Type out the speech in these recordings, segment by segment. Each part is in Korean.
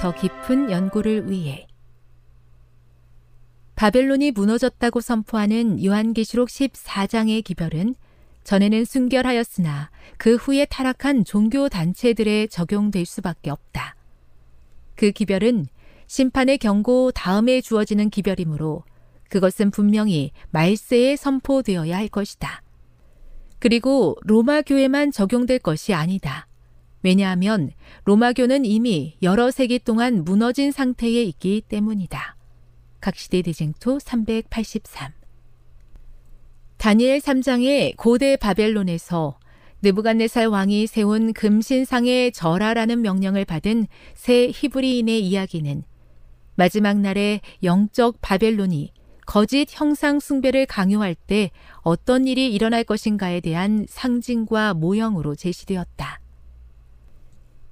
더 깊은 연구를 위해 바벨론이 무너졌다고 선포하는 요한계시록 14장의 기별은 전에는 순결하였으나 그 후에 타락한 종교 단체들에 적용될 수밖에 없다. 그 기별은 심판의 경고 다음에 주어지는 기별이므로 그것은 분명히 말세에 선포되어야 할 것이다. 그리고 로마 교회만 적용될 것이 아니다. 왜냐하면 로마교는 이미 여러 세기 동안 무너진 상태에 있기 때문이다. 각시대 대쟁토 383 다니엘 3장의 고대 바벨론에서 느부갓네살 왕이 세운 금신상에 절하라는 명령을 받은 새 히브리인의 이야기는 마지막 날에 영적 바벨론이 거짓 형상 숭배를 강요할 때 어떤 일이 일어날 것인가에 대한 상징과 모형으로 제시되었다.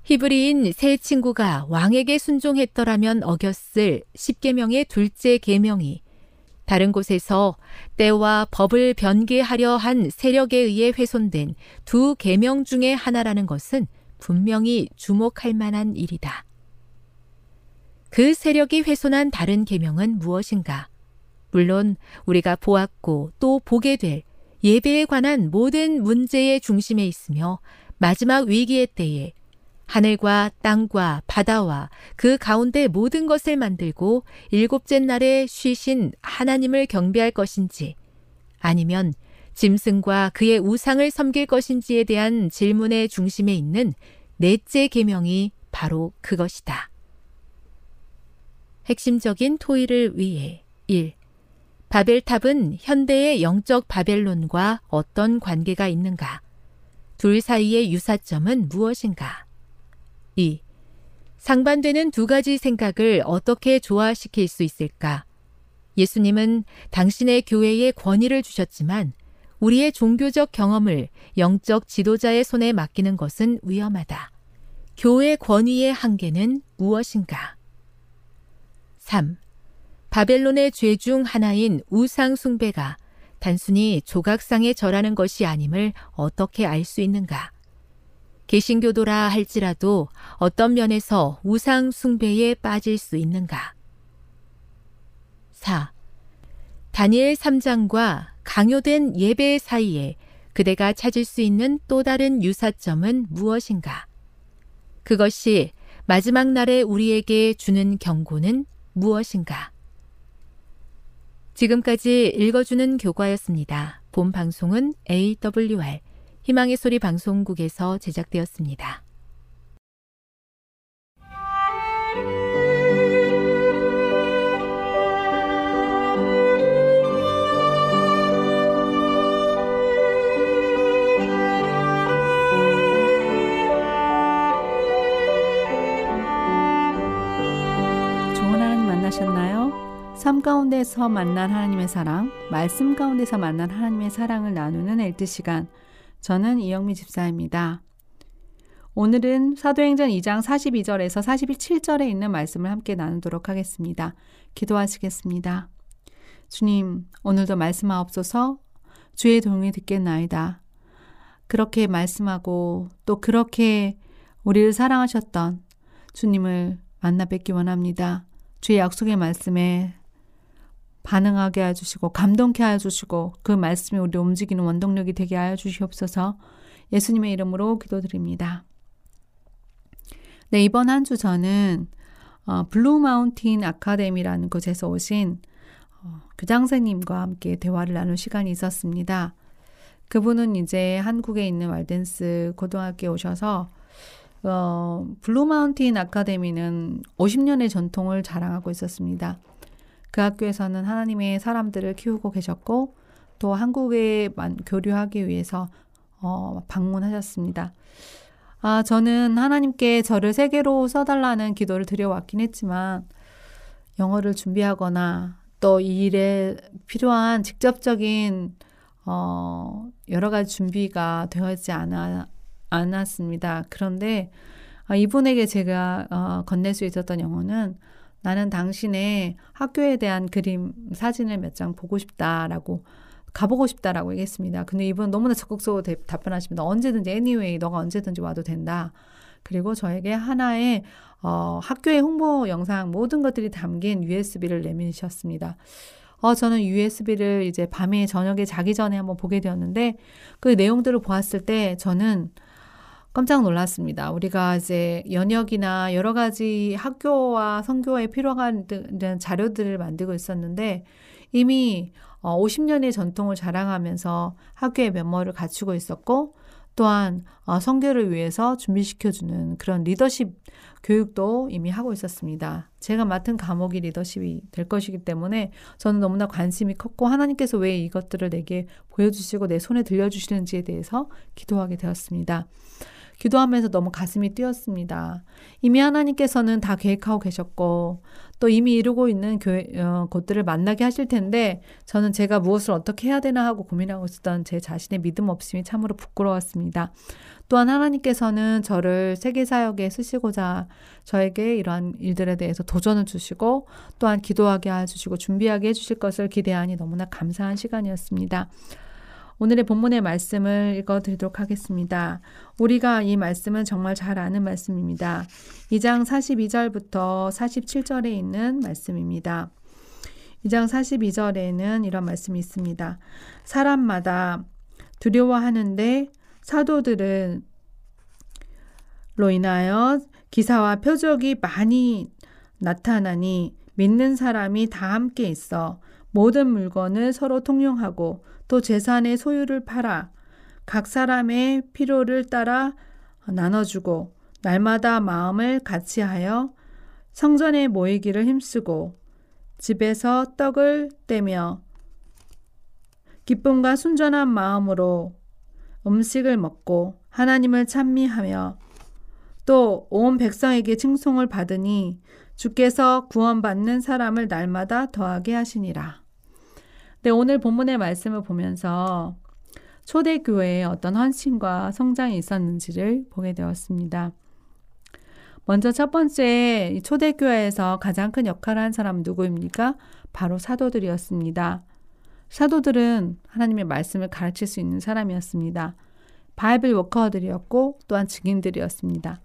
히브리인 세 친구가 왕에게 순종했더라면 어겼을 10계명의 둘째 계명이 다른 곳에서 때와 법을 변개하려 한 세력에 의해 훼손된 두 계명 중의 하나라는 것은 분명히 주목할 만한 일이다. 그 세력이 훼손한 다른 계명은 무엇인가? 물론 우리가 보았고 또 보게 될 예배에 관한 모든 문제의 중심에 있으며 마지막 위기의 때에 하늘과 땅과 바다와 그 가운데 모든 것을 만들고 일곱째 날에 쉬신 하나님을 경배할 것인지 아니면 짐승과 그의 우상을 섬길 것인지에 대한 질문의 중심에 있는 넷째 계명이 바로 그것이다. 핵심적인 토의를 위해 1. 바벨탑은 현대의 영적 바벨론과 어떤 관계가 있는가? 둘 사이의 유사점은 무엇인가? 2. 상반되는 두 가지 생각을 어떻게 조화시킬 수 있을까? 예수님은 당신의 교회에 권위를 주셨지만 우리의 종교적 경험을 영적 지도자의 손에 맡기는 것은 위험하다. 교회 권위의 한계는 무엇인가? 3. 바벨론의 죄 중 하나인 우상 숭배가 단순히 조각상에 절하는 것이 아님을 어떻게 알 수 있는가? 개신교도라 할지라도 어떤 면에서 우상 숭배에 빠질 수 있는가? 4. 다니엘 3장과 강요된 예배 사이에 그대가 찾을 수 있는 또 다른 유사점은 무엇인가? 그것이 마지막 날에 우리에게 주는 경고는 무엇인가? 지금까지 읽어주는 교과였습니다. 본 방송은 AWR 희망의 소리 방송국에서 제작되었습니다. 삶 가운데서 만난 하나님의 사랑, 말씀 가운데서 만난 하나님의 사랑을 나누는 엘트 시간. 저는 이영미 집사입니다. 오늘은 사도행전 2장 42절에서 47절에 있는 말씀을 함께 나누도록 하겠습니다. 기도하시겠습니다. 주님, 오늘도 말씀하옵소서 주의 동이 듣겠나이다. 그렇게 말씀하고 또 그렇게 우리를 사랑하셨던 주님을 만나 뵙기 원합니다. 주의 약속의 말씀에 반응하게 해주시고 감동케 해주시고 그 말씀이 우리 움직이는 원동력이 되게 하여 주시옵소서 예수님의 이름으로 기도드립니다. 네, 이번 한 주 저는 어, Blue Mountain Academy라는 곳에서 오신 어, 교장선생님과 함께 대화를 나눌 시간이 있었습니다. 그분은 이제 한국에 있는 왈덴스 고등학교에 오셔서 어, Blue Mountain Academy는 50년의 전통을 자랑하고 있었습니다. 그 학교에서는 하나님의 사람들을 키우고 계셨고 또 한국에 교류하기 위해서 어, 방문하셨습니다. 아, 저는 하나님께 저를 세계로 써달라는 기도를 드려왔긴 했지만 영어를 준비하거나 또 이 일에 필요한 직접적인 어, 여러 가지 준비가 되어 있지 않아, 않았습니다. 그런데 아, 이분에게 제가 어, 건넬 수 있었던 영어는 나는 당신의 학교에 대한 그림, 사진을 몇 장 보고 싶다라고 가보고 싶다라고 얘기했습니다. 근데 이분 너무나 적극적으로 답변하십니다. 언제든지 anyway 너가 언제든지 와도 된다. 그리고 저에게 하나의 어, 학교의 홍보 영상 모든 것들이 담긴 USB를 내미셨습니다. 어, 저는 USB를 이제 밤에 저녁에 자기 전에 한번 보게 되었는데 그 내용들을 보았을 때 저는 깜짝 놀랐습니다. 우리가 이제 연역이나 여러 가지 학교와 성교에 필요한 자료들을 만들고 있었는데 이미 50년의 어, 전통을 자랑하면서 학교의 면모를 갖추고 있었고 또한 어, 성교를 위해서 준비시켜주는 그런 리더십 교육도 이미 하고 있었습니다. 제가 맡은 과목이 리더십이 될 것이기 때문에 저는 너무나 관심이 컸고 하나님께서 왜 이것들을 내게 보여주시고 내 손에 들려주시는지에 대해서 기도하게 되었습니다. 기도하면서 너무 가슴이 뛰었습니다. 이미 하나님께서는 다 계획하고 계셨고 또 이미 이루고 있는 교회, 어, 곳들을 만나게 하실 텐데 저는 제가 무엇을 어떻게 해야 되나 하고 고민하고 있었던 제 자신의 믿음 없음이 참으로 부끄러웠습니다. 또한 하나님께서는 저를 세계 사역에 쓰시고자 저에게 이러한 일들에 대해서 도전을 주시고 또한 기도하게 해주시고 준비하게 해주실 것을 기대하니 너무나 감사한 시간이었습니다. 오늘의 본문의 말씀을 읽어 드리도록 하겠습니다. 우리가 이 말씀은 정말 잘 아는 말씀입니다. 2장 42절부터 47절에 있는 말씀입니다. 2장 42절에는 이런 말씀이 있습니다. 사람마다 두려워하는데 사도들은 로 인하여 기사와 표적이 많이 나타나니 믿는 사람이 다 함께 있어 모든 물건을 서로 통용하고 또 재산의 소유를 팔아 각 사람의 필요를 따라 나눠주고 날마다 마음을 같이하여 성전에 모이기를 힘쓰고 집에서 떡을 떼며 기쁨과 순전한 마음으로 음식을 먹고 하나님을 찬미하며 또 온 백성에게 칭송을 받으니 주께서 구원받는 사람을 날마다 더하게 하시니라. 네, 오늘 본문의 말씀을 보면서 초대교회에 어떤 헌신과 성장이 있었는지를 보게 되었습니다. 먼저 첫 번째 초대교회에서 가장 큰 역할을 한 사람은 누구입니까? 바로 사도들이었습니다. 사도들은 하나님의 말씀을 가르칠 수 있는 사람이었습니다. 바이블 워커들이었고 또한 증인들이었습니다.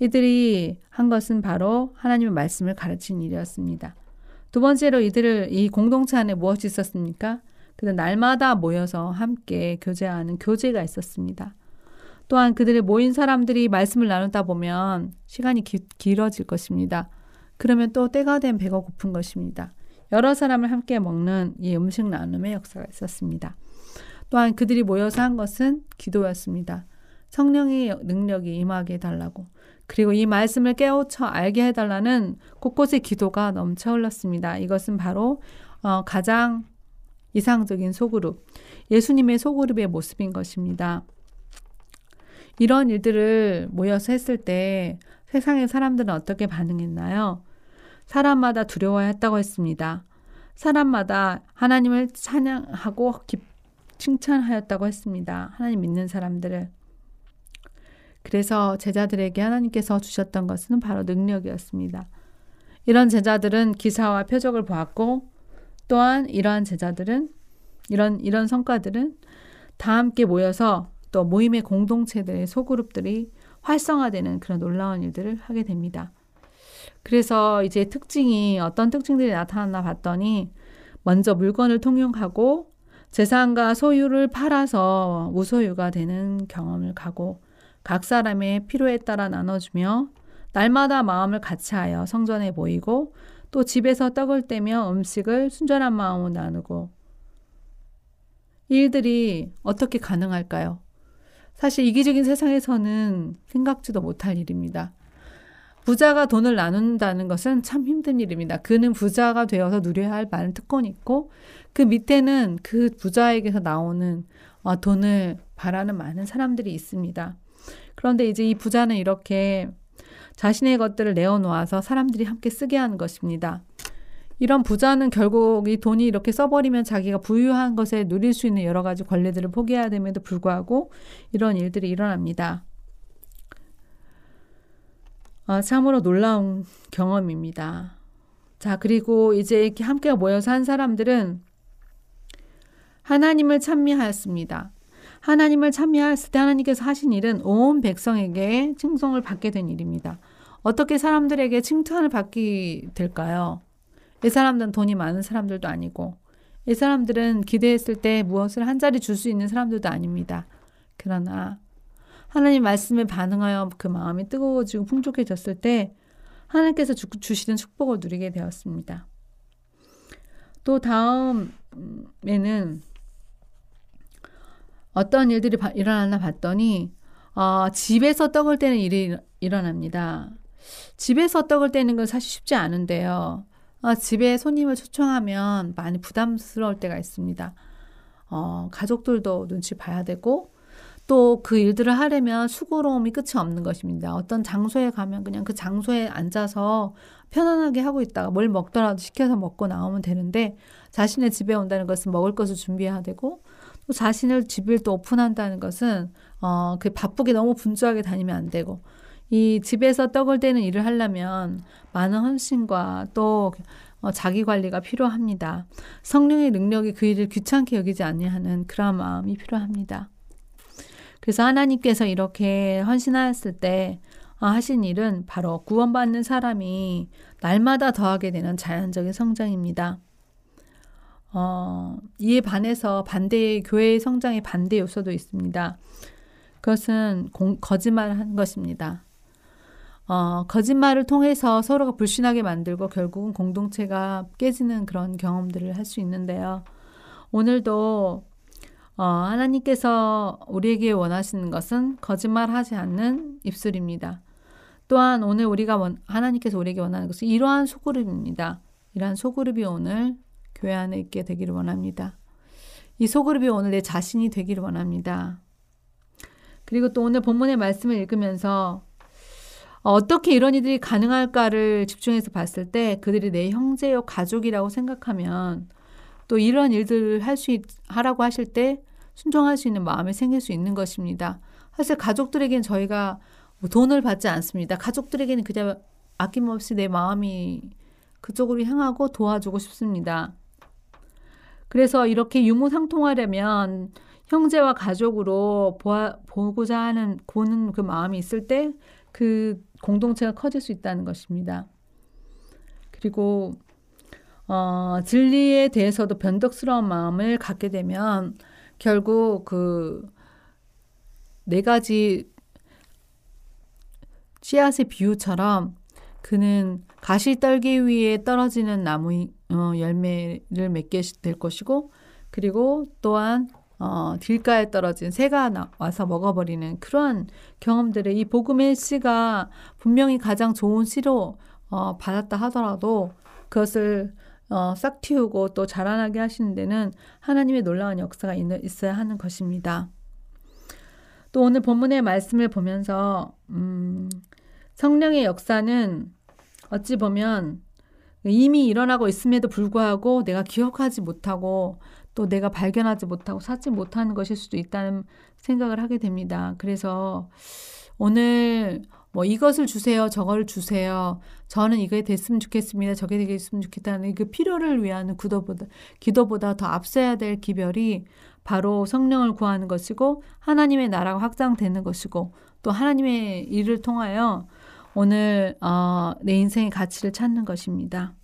이들이 한 것은 바로 하나님의 말씀을 가르친 일이었습니다. 두 번째로 이들을 이 공동체 안에 무엇이 있었습니까? 그는 날마다 모여서 함께 교제하는 교제가 있었습니다. 또한 그들의 모인 사람들이 말씀을 나누다 보면 시간이 기, 길어질 것입니다. 그러면 또 때가 된 배가 고픈 것입니다. 여러 사람을 함께 먹는 이 음식 나눔의 역사가 있었습니다. 또한 그들이 모여서 한 것은 기도였습니다. 성령의 능력이 임하게 해달라고. 그리고 이 말씀을 깨우쳐 알게 해달라는 곳곳에 기도가 넘쳐 흘렀습니다. 이것은 바로 어, 가장 이상적인 소그룹, 예수님의 소그룹의 모습인 것입니다. 이런 일들을 모여서 했을 때 세상의 사람들은 어떻게 반응했나요? 사람마다 두려워했다고 했습니다. 사람마다 하나님을 찬양하고 칭찬하였다고 했습니다. 하나님 믿는 사람들을. 그래서 제자들에게 하나님께서 주셨던 것은 바로 능력이었습니다. 이런 제자들은 기사와 표적을 보았고 또한 이러한 제자들은 이런 이런 성과들은 다 함께 모여서 또 모임의 공동체들의 소그룹들이 활성화되는 그런 놀라운 일들을 하게 됩니다. 그래서 이제 특징이 어떤 특징들이 나타났나 봤더니 먼저 물건을 통용하고 재산과 소유를 팔아서 무소유가 되는 경험을 가고 각 사람의 필요에 따라 나눠주며 날마다 마음을 같이하여 성전에 모이고 또 집에서 떡을 떼며 음식을 순전한 마음으로 나누고 일들이 어떻게 가능할까요? 사실 이기적인 세상에서는 생각지도 못할 일입니다. 부자가 돈을 나눈다는 것은 참 힘든 일입니다. 그는 부자가 되어서 누려야 할 많은 특권이 있고 그 밑에는 그 부자에게서 나오는 어, 돈을 바라는 많은 사람들이 있습니다. 그런데 이제 이 부자는 이렇게 자신의 것들을 내어놓아서 사람들이 함께 쓰게 하는 것입니다. 이런 부자는 결국 이 돈이 이렇게 써버리면 자기가 부유한 것에 누릴 수 있는 여러 가지 권리들을 포기해야 됨에도 불구하고 이런 일들이 일어납니다. 아, 참으로 놀라운 경험입니다. 자, 그리고 이제 이렇게 함께 모여서 한 사람들은 하나님을 찬미하였습니다. 하나님을 찬미하였을 때 하나님께서 하신 일은 온 백성에게 칭송을 받게 된 일입니다. 어떻게 사람들에게 칭찬을 받게 될까요? 이 사람들은 돈이 많은 사람들도 아니고, 이 사람들은 기대했을 때 무엇을 한 자리 줄 수 있는 사람들도 아닙니다. 그러나 하나님 말씀에 반응하여 그 마음이 뜨거워지고 풍족해졌을 때 하나님께서 주, 시는 축복을 누리게 되었습니다. 또 다음에는 어떤 일들이 바, 일어났나 봤더니 어, 집에서 떡을 떼는 일이 일어납니다. 집에서 떡을 떼는 건 사실 쉽지 않은데요. 어, 집에 손님을 초청하면 많이 부담스러울 때가 있습니다. 어, 가족들도 눈치 봐야 되고 또 그 일들을 하려면 수고로움이 끝이 없는 것입니다. 어떤 장소에 가면 그냥 그 장소에 앉아서 편안하게 하고 있다가 뭘 먹더라도 시켜서 먹고 나오면 되는데 자신의 집에 온다는 것은 먹을 것을 준비해야 되고 또 자신을 집을 또 오픈한다는 것은 어, 그 바쁘게 너무 분주하게 다니면 안 되고 이 집에서 떡을 떼는 일을 하려면 많은 헌신과 또 어, 자기 관리가 필요합니다. 성령의 능력이 그 일을 귀찮게 여기지 아니하는 그런 마음이 필요합니다. 그래서 하나님께서 이렇게 헌신하였을 때 어, 하신 일은 바로 구원받는 사람이 날마다 더하게 되는 자연적인 성장입니다. 어, 이에 반해서 반대의 교회의 성장의 반대 요소도 있습니다. 그것은 공, 거짓말한 것입니다. 어, 거짓말을 통해서 서로가 불신하게 만들고 결국은 공동체가 깨지는 그런 경험들을 할 수 있는데요. 오늘도 어, 하나님께서 우리에게 원하시는 것은 거짓말하지 않는 입술입니다. 또한 오늘 우리가 원, 하나님께서 우리에게 원하는 것은 이러한 소그룹입니다. 이러한 소그룹이 오늘 교회 안에 있게 되기를 원합니다. 이 소그룹이 오늘 내 자신이 되기를 원합니다. 그리고 또 오늘 본문의 말씀을 읽으면서 어떻게 이런 일들이 가능할까를 집중해서 봤을 때 그들이 내 형제요 가족이라고 생각하면 또 이런 일들을 할 수 하라고 하실 때 순종할 수 있는 마음이 생길 수 있는 것입니다. 사실 가족들에게는 저희가 뭐 돈을 받지 않습니다. 가족들에게는 그냥 아낌없이 내 마음이 그쪽으로 향하고 도와주고 싶습니다. 그래서 이렇게 유무상통하려면 형제와 가족으로 보아, 보고자 하는 보는 그 마음이 있을 때 그 공동체가 커질 수 있다는 것입니다. 그리고 어, 진리에 대해서도 변덕스러운 마음을 갖게 되면 결국 그 네 가지 씨앗의 비유처럼 그는 가시떨기 위에 떨어지는 나무 어, 열매를 맺게 될 것이고 그리고 또한 어, 길가에 떨어진 새가 나, 와서 먹어버리는 그러한 경험들을 이 복음의 씨가 분명히 가장 좋은 씨로 어, 받았다 하더라도 그것을 어, 싹 틔우고 또 자라나게 하시는 데는 하나님의 놀라운 역사가 있, 어야 하는 것입니다. 또 오늘 본문의 말씀을 보면서 음, 성령의 역사는 어찌 보면 이미 일어나고 있음에도 불구하고 내가 기억하지 못하고 또 내가 발견하지 못하고 찾지 못하는 것일 수도 있다는 생각을 하게 됩니다. 그래서 오늘 뭐 이것을 주세요, 저걸 주세요. 저는 이게 됐으면 좋겠습니다. 저게 되겠으면 좋겠다는 그 필요를 위한 구도보다 기도보다 더 앞서야 될 기별이 바로 성령을 구하는 것이고 하나님의 나라가 확장되는 것이고 또 하나님의 일을 통하여 오늘 어, 내 인생의 가치를 찾는 것입니다.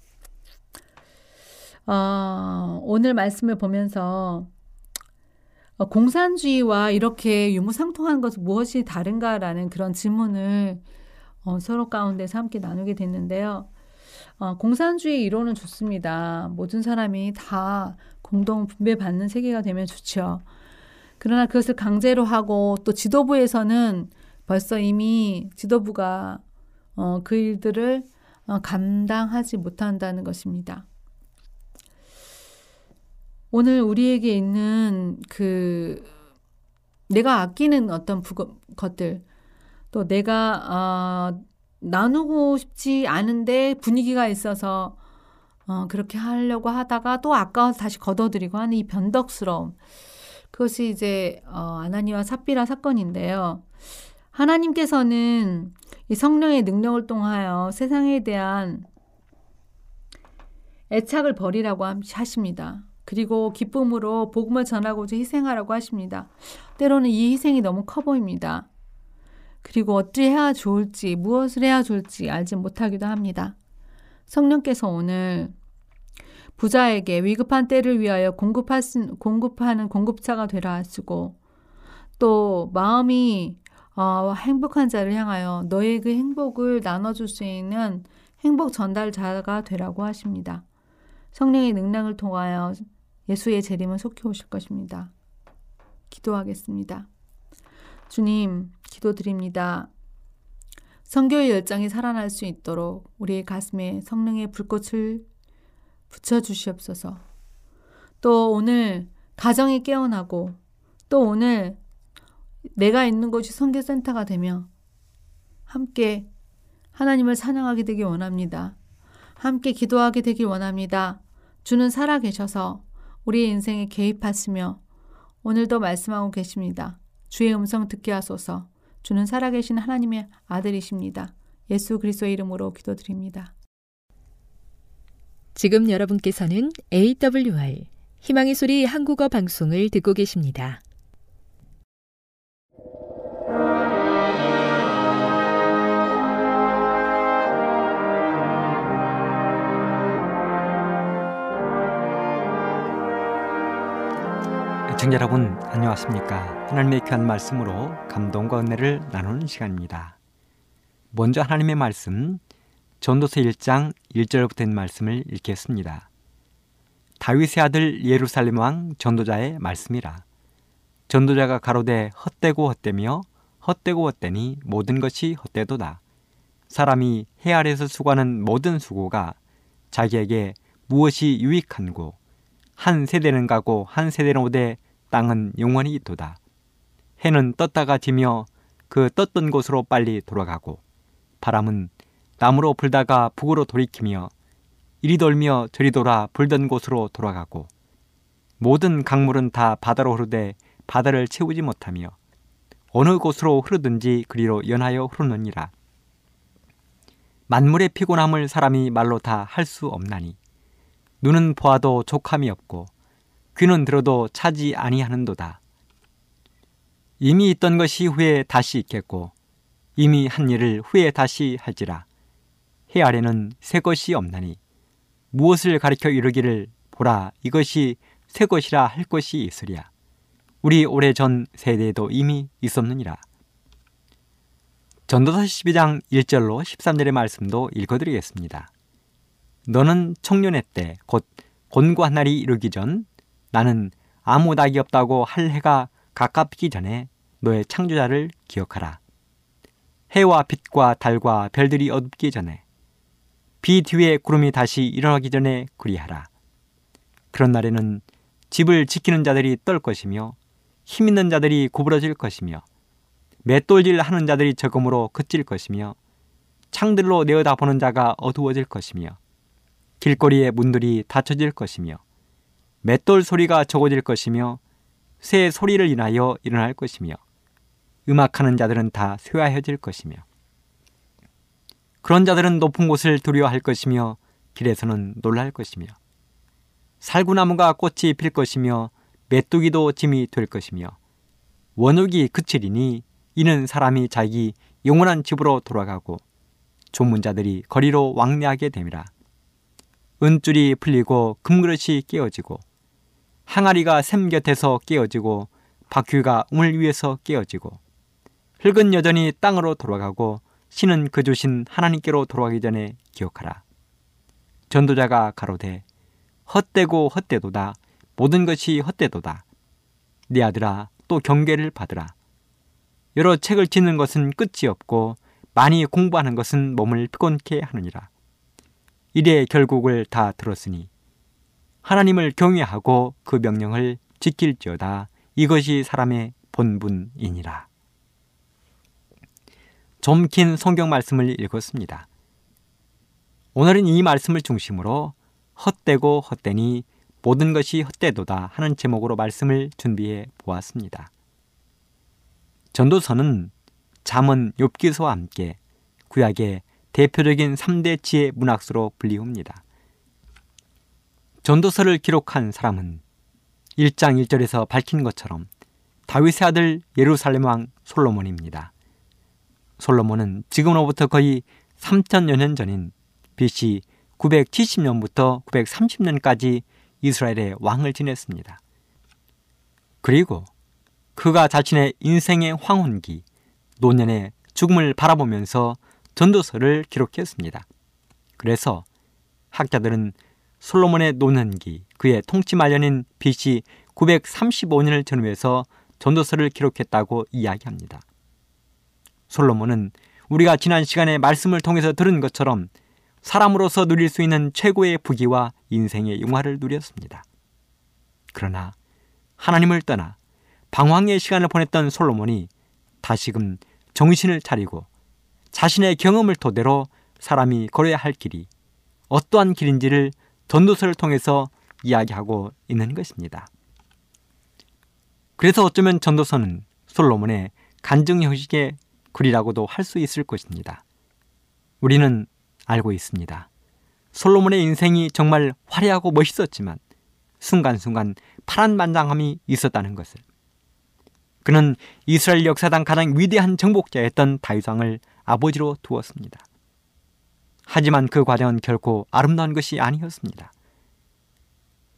어, 오늘 말씀을 보면서 어, 공산주의와 이렇게 유무상통한 것은 무엇이 다른가라는 그런 질문을 어, 서로 가운데서 함께 나누게 됐는데요. 어, 공산주의 이론은 좋습니다. 모든 사람이 다 공동 분배받는 세계가 되면 좋죠. 그러나 그것을 강제로 하고 또 지도부에서는 벌써 이미 지도부가 어, 그 일들을 어, 감당하지 못한다는 것입니다. 오늘 우리에게 있는 그 내가 아끼는 어떤 부, 것들 또 내가 어, 나누고 싶지 않은데 분위기가 있어서 어, 그렇게 하려고 하다가 또 아까워서 다시 걷어들이고 하는 이 변덕스러움 그것이 이제 어, 아나니와 삽비라 사건인데요. 하나님께서는 이 성령의 능력을 통하여 세상에 대한 애착을 버리라고 하십니다. 그리고 기쁨으로 복음을 전하고자 희생하라고 하십니다. 때로는 이 희생이 너무 커 보입니다. 그리고 어찌 해야 좋을지, 무엇을 해야 좋을지 알지 못하기도 합니다. 성령께서 오늘 부자에게 위급한 때를 위하여 공급하신, 공급하는 공급차가 되라 하시고 또 마음이 어, 행복한 자를 향하여 너의 그 행복을 나눠줄 수 있는 행복 전달자가 되라고 하십니다. 성령의 능력을 통하여 예수의 재림은 속히 오실 것입니다. 기도하겠습니다. 주님, 기도드립니다. 성교의 열정이 살아날 수 있도록 우리의 가슴에 성령의 불꽃을 붙여주시옵소서. 또 오늘 가정이 깨어나고 또 오늘 내가 있는 곳이 성교센터가 되며 함께 하나님을 찬양하게 되길 원합니다. 함께 기도하게 되길 원합니다. 주는 살아 계셔서 우리의 인생에 개입하시며 오늘도 말씀하고 계십니다. 주의 음성 듣게 하소서. 주는 살아계신 하나님의 아들이십니다. 예수 그리스도의 이름으로 기도드립니다. 지금 여러분께서는 AWR 희망의 소리 한국어 방송을 듣고 계십니다. 애청자 여러분 안녕하십니까? 하나님의 귀한 말씀으로 감동과 은혜를 나누는 시간입니다. 먼저 하나님의 말씀 전도서 1장 1절부터 말씀을 읽겠습니다. 다윗의 아들 예루살렘 왕 전도자의 말씀이라. 전도자가 가로되 헛되고 헛되며 헛되고 헛되니 모든 것이 헛되도다. 사람이 해 아래서 수고하는 모든 수고가 자기에게 무엇이 유익한고 한 세대는 가고 한 세대는 오되 땅은 영원히 있도다. 해는 떴다가 지며 그 떴던 곳으로 빨리 돌아가고 바람은 남으로 불다가 북으로 돌이키며 이리 돌며 저리 돌아 불던 곳으로 돌아가고 모든 강물은 다 바다로 흐르되 바다를 채우지 못하며 어느 곳으로 흐르든지 그리로 연하여 흐르느니라. 만물의 피곤함을 사람이 말로 다 할 수 없나니 눈은 보아도 족함이 없고 귀는 들어도 차지 아니하는도다. 이미 있던 것이 후에 다시 있겠고 이미 한 일을 후에 다시 할지라 해 아래는 새 것이 없나니 무엇을 가리켜 이르기를 보라 이것이 새 것이라 할 것이 있으랴. 우리 오래전 세대에도 이미 있었느니라. 전도서 12장 1절로 13절의 말씀도 읽어드리겠습니다. 너는 청년의 때 곧 곤고한 날이 이르기 전 나는 아무 낙이 없다고 할 해가 가깝기 전에 너의 창조자를 기억하라. 해와 빛과 달과 별들이 어둡기 전에 비 뒤에 구름이 다시 일어나기 전에 그리하라. 그런 날에는 집을 지키는 자들이 떨 것이며 힘 있는 자들이 구부러질 것이며 맷돌질 하는 자들이 적음으로 그칠 것이며 창들로 내어다보는 자가 어두워질 것이며 길거리의 문들이 닫혀질 것이며 맷돌 소리가 적어질 것이며 새 소리를 인하여 일어날 것이며 음악하는 자들은 다 쇠화해질 것이며 그런 자들은 높은 곳을 두려워할 것이며 길에서는 놀랄 것이며 살구나무가 꽃이 필 것이며 메뚜기도 짐이 될 것이며 원욕이 그치리니 이는 사람이 자기 영원한 집으로 돌아가고 조문자들이 거리로 왕래하게 됨이라. 은줄이 풀리고 금그릇이 깨어지고 항아리가 샘 곁에서 깨어지고 바퀴가 우물 위에서 깨어지고 흙은 여전히 땅으로 돌아가고 신은 그 주신 하나님께로 돌아가기 전에 기억하라. 전도자가 가로되 헛되고 헛되도다 모든 것이 헛되도다. 네 아들아 또 경계를 받으라. 여러 책을 짓는 것은 끝이 없고 많이 공부하는 것은 몸을 피곤케 하느니라. 이래 결국을 다 들었으니 하나님을 경외하고 그 명령을 지킬지어다. 이것이 사람의 본분이니라. 좀 긴 성경 말씀을 읽었습니다. 오늘은 이 말씀을 중심으로 헛되고 헛되니 모든 것이 헛되도다 하는 제목으로 말씀을 준비해 보았습니다. 전도서는 잠언 욥기서와 함께 구약의 대표적인 3대 지혜 문학수로 불리웁니다. 전도서를 기록한 사람은 1장 1절에서 밝힌 것처럼 다윗의 아들 예루살렘 왕 솔로몬입니다. 솔로몬은 지금으로부터 거의 3천여 년 전인 BC 970년부터 930년까지 이스라엘의 왕을 지냈습니다. 그리고 그가 자신의 인생의 황혼기, 노년의 죽음을 바라보면서 전도서를 기록했습니다. 그래서 학자들은 솔로몬의 노년기, 그의 통치 말년인 BC 935년을 전후해서 전도서를 기록했다고 이야기합니다. 솔로몬은 우리가 지난 시간에 말씀을 통해서 들은 것처럼 사람으로서 누릴 수 있는 최고의 부귀와 인생의 영화를 누렸습니다. 그러나 하나님을 떠나 방황의 시간을 보냈던 솔로몬이 다시금 정신을 차리고 자신의 경험을 토대로 사람이 걸어야 할 길이 어떠한 길인지를 전도서를 통해서 이야기하고 있는 것입니다. 그래서 어쩌면 전도서는 솔로몬의 간증 형식의 글이라고도 할 수 있을 것입니다. 우리는 알고 있습니다. 솔로몬의 인생이 정말 화려하고 멋있었지만 순간순간 파란만장함이 있었다는 것을. 그는 이스라엘 역사상 가장 위대한 정복자였던 다윗왕을 아버지로 두었습니다. 하지만 그 과정은 결코 아름다운 것이 아니었습니다.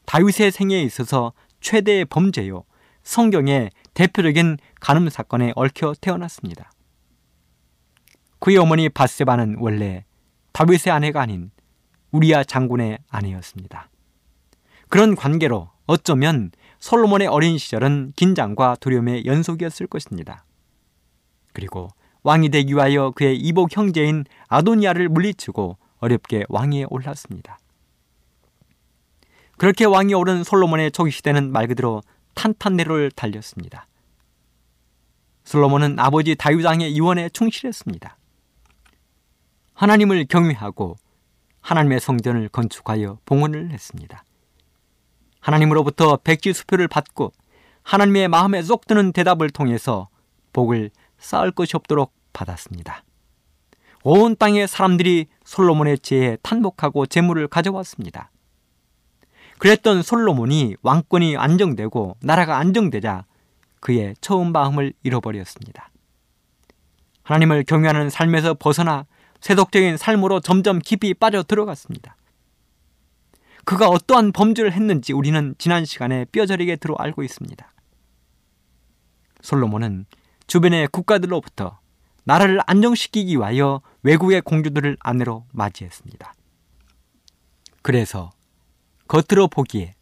다윗의 생애에 있어서 최대의 범죄요 성경의 대표적인 간음 사건에 얽혀 태어났습니다. 그의 어머니 바세바는 원래 다윗의 아내가 아닌 우리야 장군의 아내였습니다. 그런 관계로 어쩌면 솔로몬의 어린 시절은 긴장과 두려움의 연속이었을 것입니다. 그리고 왕이 되기 위하여 그의 이복 형제인 아도니아를 물리치고 어렵게 왕위에 올랐습니다. 그렇게 왕이 오른 솔로몬의 초기 시대는 말 그대로 탄탄대로를 달렸습니다. 솔로몬은 아버지 다윗 왕의 유언에 충실했습니다. 하나님을 경외하고 하나님의 성전을 건축하여 봉헌을 했습니다. 하나님으로부터 백지 수표를 받고 하나님의 마음에 쏙 드는 대답을 통해서 복을 쌓을 것이 없도록 받았습니다. 온 땅의 사람들이 솔로몬의 지혜에 탄복하고 재물을 가져왔습니다. 그랬던 솔로몬이 왕권이 안정되고 나라가 안정되자 그의 처음 마음을 잃어버렸습니다. 하나님을 경외하는 삶에서 벗어나 세속적인 삶으로 점점 깊이 빠져 들어갔습니다. 그가 어떠한 범죄를 했는지 우리는 지난 시간에 뼈저리게 들어 알고 있습니다. 솔로몬은 주변의 국가들로부터 나라를 안정시키기 위하여 외국의 공주들을 아내로 맞이했습니다. 그래서 겉으로 보기에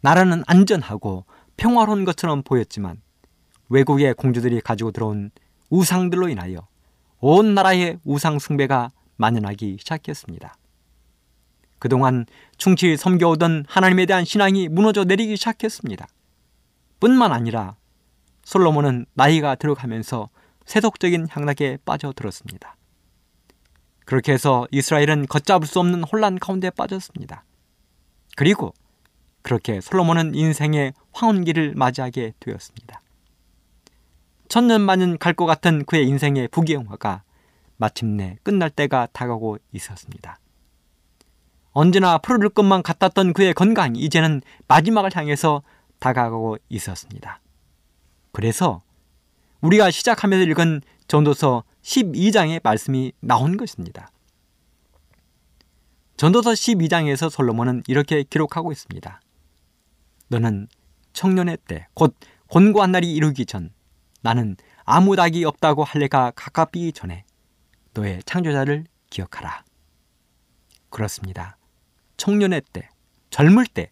나라는 안전하고 평화로운 것처럼 보였지만 외국의 공주들이 가지고 들어온 우상들로 인하여 온 나라의 우상 숭배가 만연하기 시작했습니다. 그동안 충실히 섬겨오던 하나님에 대한 신앙이 무너져 내리기 시작했습니다. 뿐만 아니라 솔로몬은 나이가 들어가면서 세속적인 향락에 빠져들었습니다. 그렇게 해서 이스라엘은 걷잡을 수 없는 혼란 가운데 빠졌습니다. 그리고 그렇게 솔로몬은 인생의 황혼기를 맞이하게 되었습니다. 천년 만년 갈 것 같은 그의 인생의 부귀영화가 마침내 끝날 때가 다가오고 있었습니다. 언제나 푸르를 것만 같았던 그의 건강이 이제는 마지막을 향해서 다가가고 있었습니다. 그래서 우리가 시작하면서 읽은 전도서 12장의 말씀이 나온 것입니다. 전도서 12장에서 솔로몬은 이렇게 기록하고 있습니다. 너는 청년의 때, 곧 곤고한 날이 이루기 전, 나는 아무 닭이 없다고 할래가 가깝기 전에 너의 창조자를 기억하라. 그렇습니다. 청년의 때, 젊을 때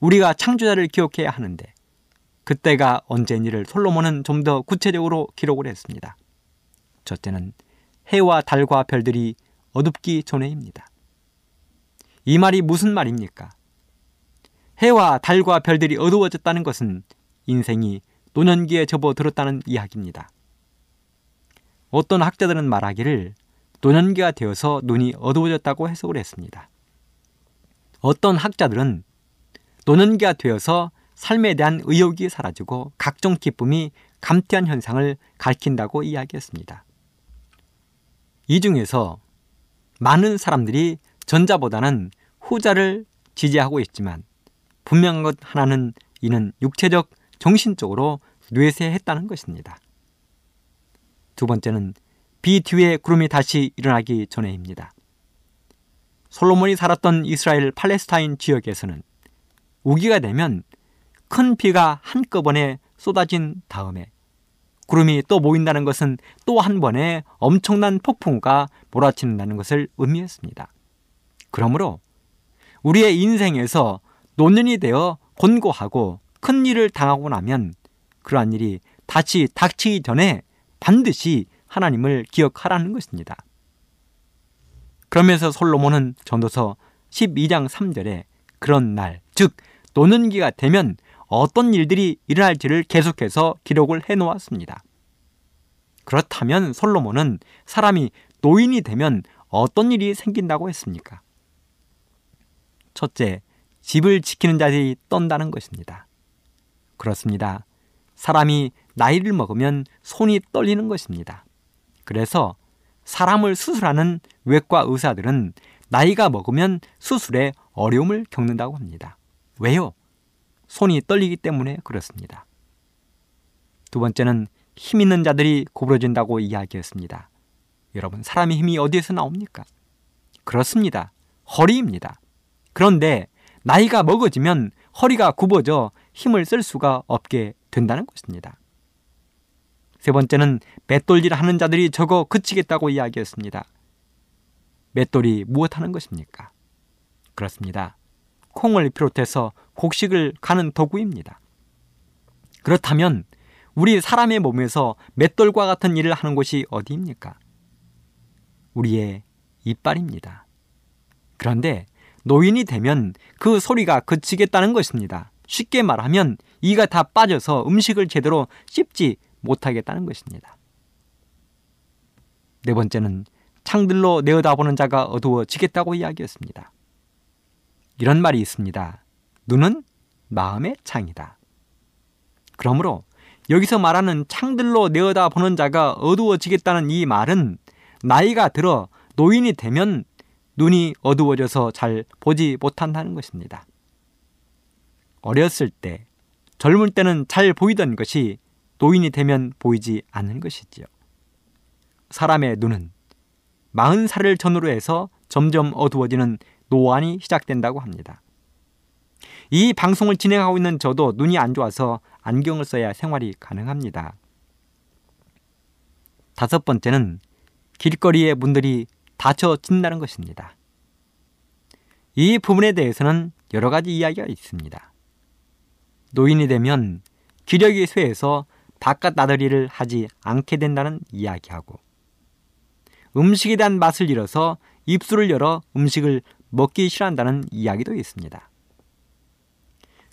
우리가 창조자를 기억해야 하는데 그때가 언제인지를 솔로몬은 좀 더 구체적으로 기록을 했습니다. 첫째는 해와 달과 별들이 어둡기 전에입니다. 이 말이 무슨 말입니까? 해와 달과 별들이 어두워졌다는 것은 인생이 노년기에 접어들었다는 이야기입니다. 어떤 학자들은 말하기를 노년기가 되어서 눈이 어두워졌다고 해석을 했습니다. 어떤 학자들은 노년기가 되어서 삶에 대한 의욕이 사라지고 각종 기쁨이 감퇴한 현상을 가리킨다고 이야기했습니다. 이 중에서 많은 사람들이 전자보다는 후자를 지지하고 있지만 분명한 것 하나는 이는 육체적, 정신적으로 뇌세했다는 것입니다. 두 번째는 비 뒤에 구름이 다시 일어나기 전에입니다. 솔로몬이 살았던 이스라엘 팔레스타인 지역에서는 우기가 되면 큰 비가 한꺼번에 쏟아진 다음에 구름이 또 모인다는 것은 또 한 번의 엄청난 폭풍과 몰아치는다는 것을 의미했습니다. 그러므로 우리의 인생에서 노년이 되어 곤고하고 큰 일을 당하고 나면 그러한 일이 다시 닥치기 전에 반드시 하나님을 기억하라는 것입니다. 그러면서 솔로몬은 전도서 12장 3절에 그런 날, 즉 노년기가 되면 어떤 일들이 일어날지를 계속해서 기록을 해 놓았습니다. 그렇다면 솔로몬은 사람이 노인이 되면 어떤 일이 생긴다고 했습니까? 첫째, 집을 지키는 자들이 떤다는 것입니다. 그렇습니다. 사람이 나이를 먹으면 손이 떨리는 것입니다. 그래서 사람을 수술하는 외과 의사들은 나이가 먹으면 수술에 어려움을 겪는다고 합니다. 왜요? 손이 떨리기 때문에 그렇습니다. 두 번째는 힘 있는 자들이 구부러진다고 이야기했습니다. 여러분, 사람의 힘이 어디에서 나옵니까? 그렇습니다. 허리입니다. 그런데 나이가 먹어지면 허리가 굽어져 힘을 쓸 수가 없게 된다는 것입니다. 세 번째는 맷돌질 하는 자들이 적어 그치겠다고 이야기했습니다. 맷돌이 무엇 하는 것입니까? 그렇습니다. 콩을 비롯해서 곡식을 가는 도구입니다. 그렇다면 우리 사람의 몸에서 맷돌과 같은 일을 하는 곳이 어디입니까? 우리의 이빨입니다. 그런데 노인이 되면 그 소리가 그치겠다는 것입니다. 쉽게 말하면 이가 다 빠져서 음식을 제대로 씹지 못하겠다는 것입니다. 네 번째는 창들로 내어다보는 자가 어두워지겠다고 이야기했습니다. 이런 말이 있습니다. 눈은 마음의 창이다. 그러므로 여기서 말하는 창들로 내어다 보는 자가 어두워지겠다는 이 말은 나이가 들어 노인이 되면 눈이 어두워져서 잘 보지 못한다는 것입니다. 어렸을 때, 젊을 때는 잘 보이던 것이 노인이 되면 보이지 않는 것이지요. 사람의 눈은 마흔 살을 전후로 해서 점점 어두워지는 노안이 시작된다고 합니다. 이 방송을 진행하고 있는 저도 눈이 안 좋아서 안경을 써야 생활이 가능합니다. 다섯 번째는 길거리의 문들이 닫혀 진다는 것입니다. 이 부분에 대해서는 여러 가지 이야기가 있습니다. 노인이 되면 기력이 쇠해서 바깥 나들이를 하지 않게 된다는 이야기하고 음식에 대한 맛을 잃어서 입술을 열어 음식을 먹기 싫어한다는 이야기도 있습니다.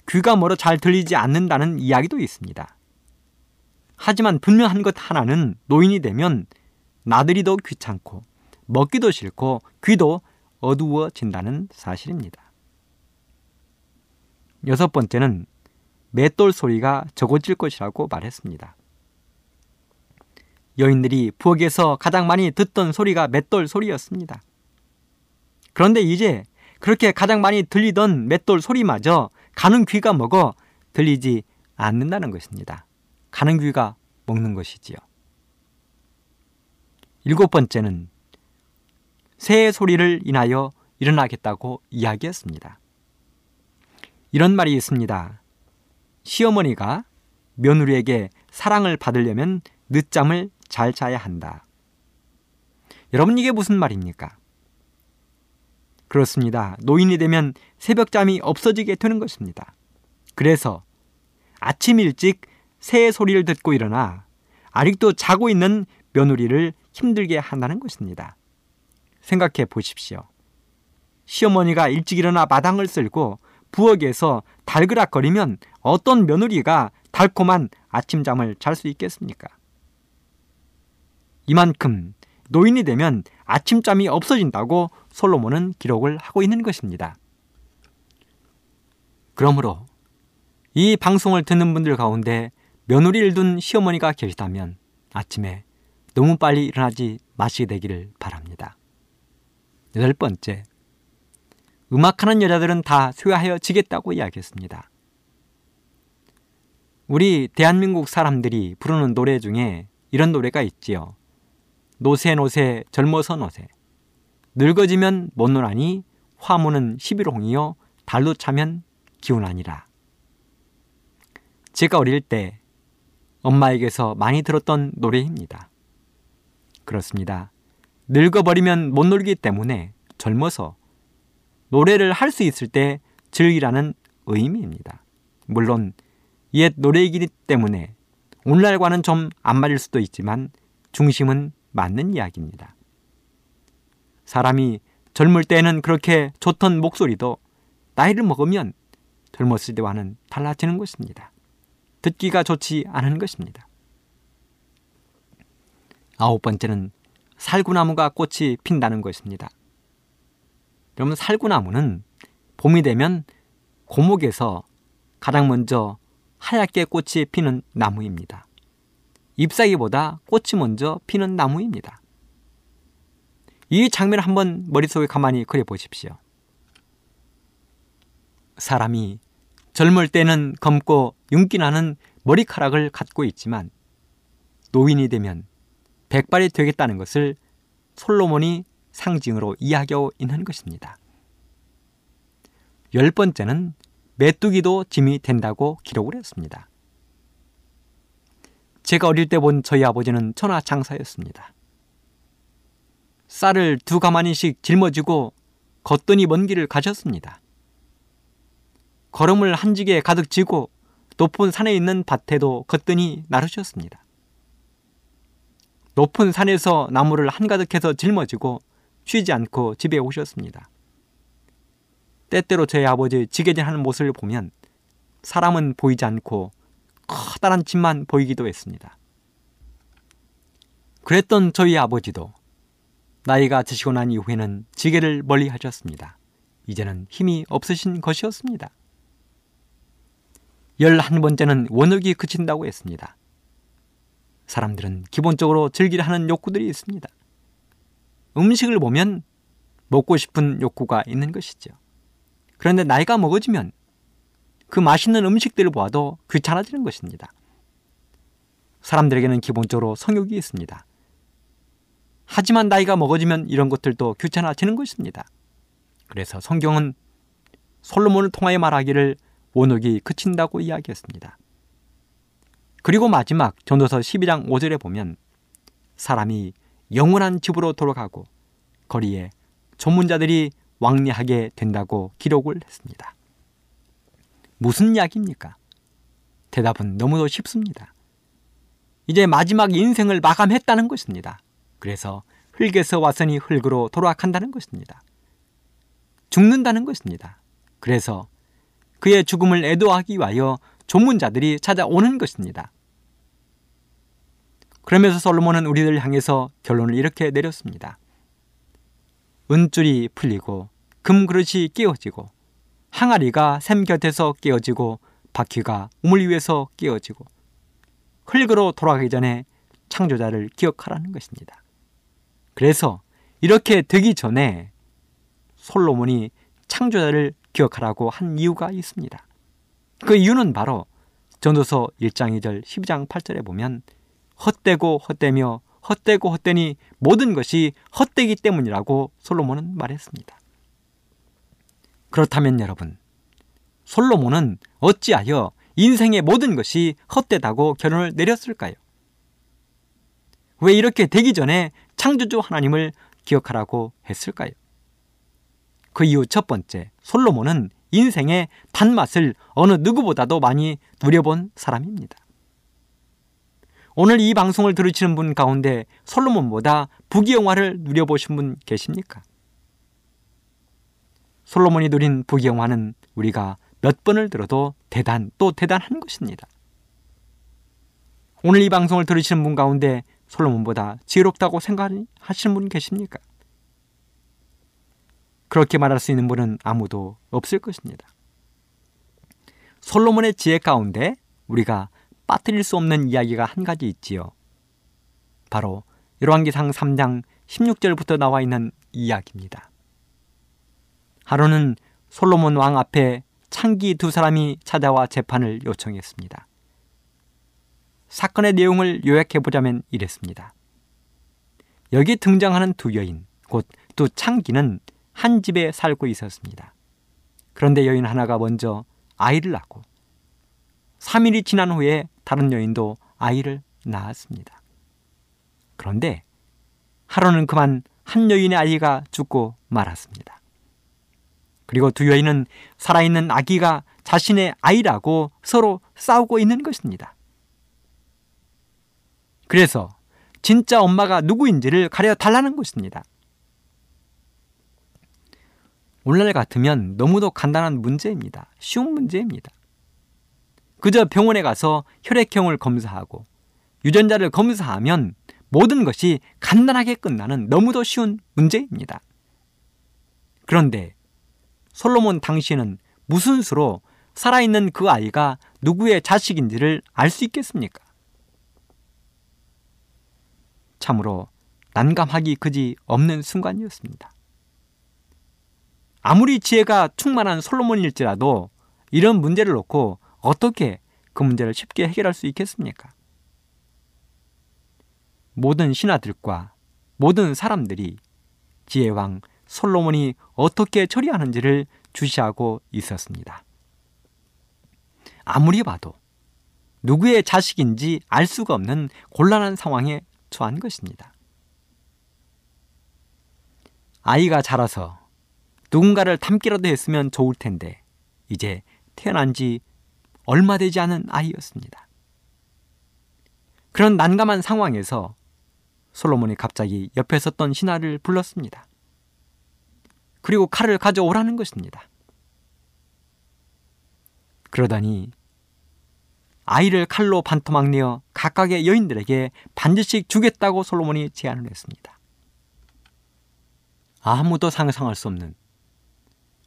귀가 멀어 잘 들리지 않는다는 이야기도 있습니다. 하지만 분명한 것 하나는 노인이 되면 나들이도 귀찮고 먹기도 싫고 귀도 어두워진다는 사실입니다. 여섯 번째는 맷돌 소리가 적어질 것이라고 말했습니다. 여인들이 부엌에서 가장 많이 듣던 소리가 맷돌 소리였습니다. 그런데 이제 그렇게 가장 많이 들리던 맷돌 소리마저 가는 귀가 먹어 들리지 않는다는 것입니다. 가는 귀가 먹는 것이지요. 일곱 번째는 새 소리를 인하여 일어나겠다고 이야기했습니다. 이런 말이 있습니다. 시어머니가 며느리에게 사랑을 받으려면 늦잠을 잘 자야 한다. 여러분 이게 무슨 말입니까? 그렇습니다. 노인이 되면 새벽잠이 없어지게 되는 것입니다. 그래서 아침 일찍 새 소리를 듣고 일어나 아직도 자고 있는 며느리를 힘들게 한다는 것입니다. 생각해 보십시오. 시어머니가 일찍 일어나 마당을 쓸고 부엌에서 달그락거리면 어떤 며느리가 달콤한 아침잠을 잘 수 있겠습니까? 이만큼 노인이 되면 아침잠이 없어진다고 솔로몬은 기록을 하고 있는 것입니다. 그러므로 이 방송을 듣는 분들 가운데 며느리를 둔 시어머니가 계시다면 아침에 너무 빨리 일어나지 마시게 되기를 바랍니다. 여덟 번째, 음악하는 여자들은 다 쇠하여 지겠다고 이야기했습니다. 우리 대한민국 사람들이 부르는 노래 중에 이런 노래가 있지요. 노세 노세 젊어서 노세 늙어지면 못 노나니 화무는 11홍이요 달로 차면 기운 아니라 제가 어릴 때 엄마에게서 많이 들었던 노래입니다. 그렇습니다. 늙어버리면 못 놀기 때문에 젊어서 노래를 할 수 있을 때 즐기라는 의미입니다. 물론 옛 노래이기 때문에 오늘날과는 좀 안 맞을 수도 있지만 중심은 맞는 이야기입니다. 사람이 젊을 때는 그렇게 좋던 목소리도 나이를 먹으면 젊었을 때와는 달라지는 것입니다. 듣기가 좋지 않은 것입니다. 아홉 번째는 살구나무가 꽃이 핀다는 것입니다. 여러분 살구나무는 봄이 되면 고목에서 가장 먼저 하얗게 꽃이 피는 나무입니다. 잎사귀보다 꽃이 먼저 피는 나무입니다. 이 장면을 한번 머릿속에 가만히 그려 보십시오. 사람이 젊을 때는 검고 윤기나는 머리카락을 갖고 있지만 노인이 되면 백발이 되겠다는 것을 솔로몬이 상징으로 이야기하고 있는 것입니다. 열 번째는 메뚜기도 짐이 된다고 기록을 했습니다. 제가 어릴 때 본 저희 아버지는 천하 장사였습니다. 쌀을 두 가마니씩 짊어지고 걷더니 먼 길을 가셨습니다. 걸음을 한 지게 가득 지고 높은 산에 있는 밭에도 걷더니 나르셨습니다. 높은 산에서 나무를 한가득해서 짊어지고 쉬지 않고 집에 오셨습니다. 때때로 저희 아버지 지게질하는 모습을 보면 사람은 보이지 않고 커다란 집만 보이기도 했습니다. 그랬던 저희 아버지도 나이가 드시고 난 이후에는 지게를 멀리 하셨습니다. 이제는 힘이 없으신 것이었습니다. 열한 번째는 원욕이 그친다고 했습니다. 사람들은 기본적으로 즐기려 하는 욕구들이 있습니다. 음식을 보면 먹고 싶은 욕구가 있는 것이죠. 그런데 나이가 먹어지면 그 맛있는 음식들을 보아도 귀찮아지는 것입니다. 사람들에게는 기본적으로 성욕이 있습니다. 하지만 나이가 먹어지면 이런 것들도 귀찮아지는 것입니다. 그래서 성경은 솔로몬을 통하여 말하기를 원옥이 그친다고 이야기했습니다. 그리고 마지막 전도서 12장 5절에 보면 사람이 영원한 집으로 돌아가고 거리에 전문자들이 왕래하게 된다고 기록을 했습니다. 무슨 이야기입니까? 대답은 너무도 쉽습니다. 이제 마지막 인생을 마감했다는 것입니다. 그래서 흙에서 왔으니 흙으로 돌아간다는 것입니다. 죽는다는 것입니다. 그래서 그의 죽음을 애도하기 위하여 조문자들이 찾아오는 것입니다. 그러면서 솔로몬은 우리를 향해서 결론을 이렇게 내렸습니다. 은줄이 풀리고 금그릇이 깨어지고 항아리가 샘 곁에서 깨어지고 바퀴가 우물 위에서 깨어지고 흙으로 돌아가기 전에 창조자를 기억하라는 것입니다. 그래서 이렇게 되기 전에 솔로몬이 창조자를 기억하라고 한 이유가 있습니다. 그 이유는 바로 전도서 1장 2절 12장 8절에 보면 헛되고 헛되며 헛되고 헛되니 모든 것이 헛되기 때문이라고 솔로몬은 말했습니다. 그렇다면 여러분, 솔로몬은 어찌하여 인생의 모든 것이 헛되다고 결론을 내렸을까요? 왜 이렇게 되기 전에 창조주 하나님을 기억하라고 했을까요? 그 이유 첫 번째, 솔로몬은 인생의 단맛을 어느 누구보다도 많이 누려본 사람입니다. 오늘 이 방송을 들으시는 분 가운데 솔로몬보다 부귀영화를 누려보신 분 계십니까? 솔로몬이 누린 부귀영화는 우리가 몇 번을 들어도 대단 또 대단한 것입니다. 오늘 이 방송을 들으시는 분 가운데 솔로몬보다 지혜롭다고 생각하시는 분 계십니까? 그렇게 말할 수 있는 분은 아무도 없을 것입니다. 솔로몬의 지혜 가운데 우리가 빠뜨릴 수 없는 이야기가 한 가지 있지요. 바로 열왕기상 3장 16절부터 나와 있는 이야기입니다. 하루는 솔로몬 왕 앞에 창기 두 사람이 찾아와 재판을 요청했습니다. 사건의 내용을 요약해 보자면 이랬습니다. 여기 등장하는 두 여인, 곧 두 창기는 한 집에 살고 있었습니다. 그런데 여인 하나가 먼저 아이를 낳고 3일이 지난 후에 다른 여인도 아이를 낳았습니다. 그런데 하루는 그만 한 여인의 아이가 죽고 말았습니다. 그리고 두 여인은 살아있는 아기가 자신의 아이라고 서로 싸우고 있는 것입니다. 그래서 진짜 엄마가 누구인지를 가려 달라는 것입니다. 오늘날 같으면 너무도 간단한 문제입니다. 쉬운 문제입니다. 그저 병원에 가서 혈액형을 검사하고 유전자를 검사하면 모든 것이 간단하게 끝나는 너무도 쉬운 문제입니다. 그런데 솔로몬 당시에는 무슨 수로 살아있는 그 아이가 누구의 자식인지를 알 수 있겠습니까? 참으로 난감하기 그지 없는 순간이었습니다. 아무리 지혜가 충만한 솔로몬일지라도 이런 문제를 놓고 어떻게 그 문제를 쉽게 해결할 수 있겠습니까? 모든 신하들과 모든 사람들이 지혜왕 솔로몬이 어떻게 처리하는지를 주시하고 있었습니다. 아무리 봐도 누구의 자식인지 알 수가 없는 곤란한 상황에 처한 것입니다. 아이가 자라서 누군가를 닮기라도 했으면 좋을 텐데 이제 태어난 지 얼마 되지 않은 아이였습니다. 그런 난감한 상황에서 솔로몬이 갑자기 옆에 섰던 신하를 불렀습니다. 그리고 칼을 가져오라는 것입니다. 그러다니 아이를 칼로 반토막 내어 각각의 여인들에게 반드씩 주겠다고 솔로몬이 제안을 했습니다. 아무도 상상할 수 없는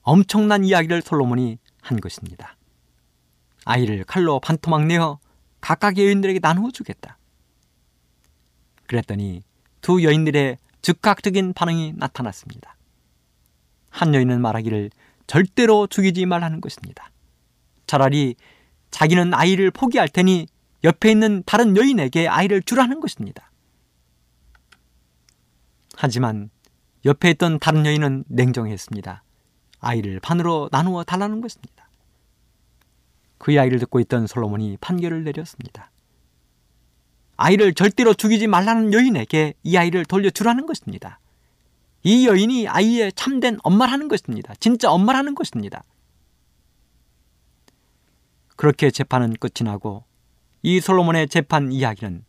엄청난 이야기를 솔로몬이 한 것입니다. 아이를 칼로 반토막 내어 각각의 여인들에게 나누어 주겠다. 그랬더니 두 여인들의 즉각적인 반응이 나타났습니다. 한 여인은 말하기를 절대로 죽이지 말라는 것입니다. 차라리 자기는 아이를 포기할 테니 옆에 있는 다른 여인에게 아이를 주라는 것입니다. 하지만 옆에 있던 다른 여인은 냉정했습니다. 아이를 반으로 나누어 달라는 것입니다. 그 아이를 듣고 있던 솔로몬이 판결을 내렸습니다. 아이를 절대로 죽이지 말라는 여인에게 이 아이를 돌려주라는 것입니다. 이 여인이 아이의 참된 엄마라는 것입니다. 진짜 엄마라는 것입니다. 그렇게 재판은 끝이 나고 이 솔로몬의 재판 이야기는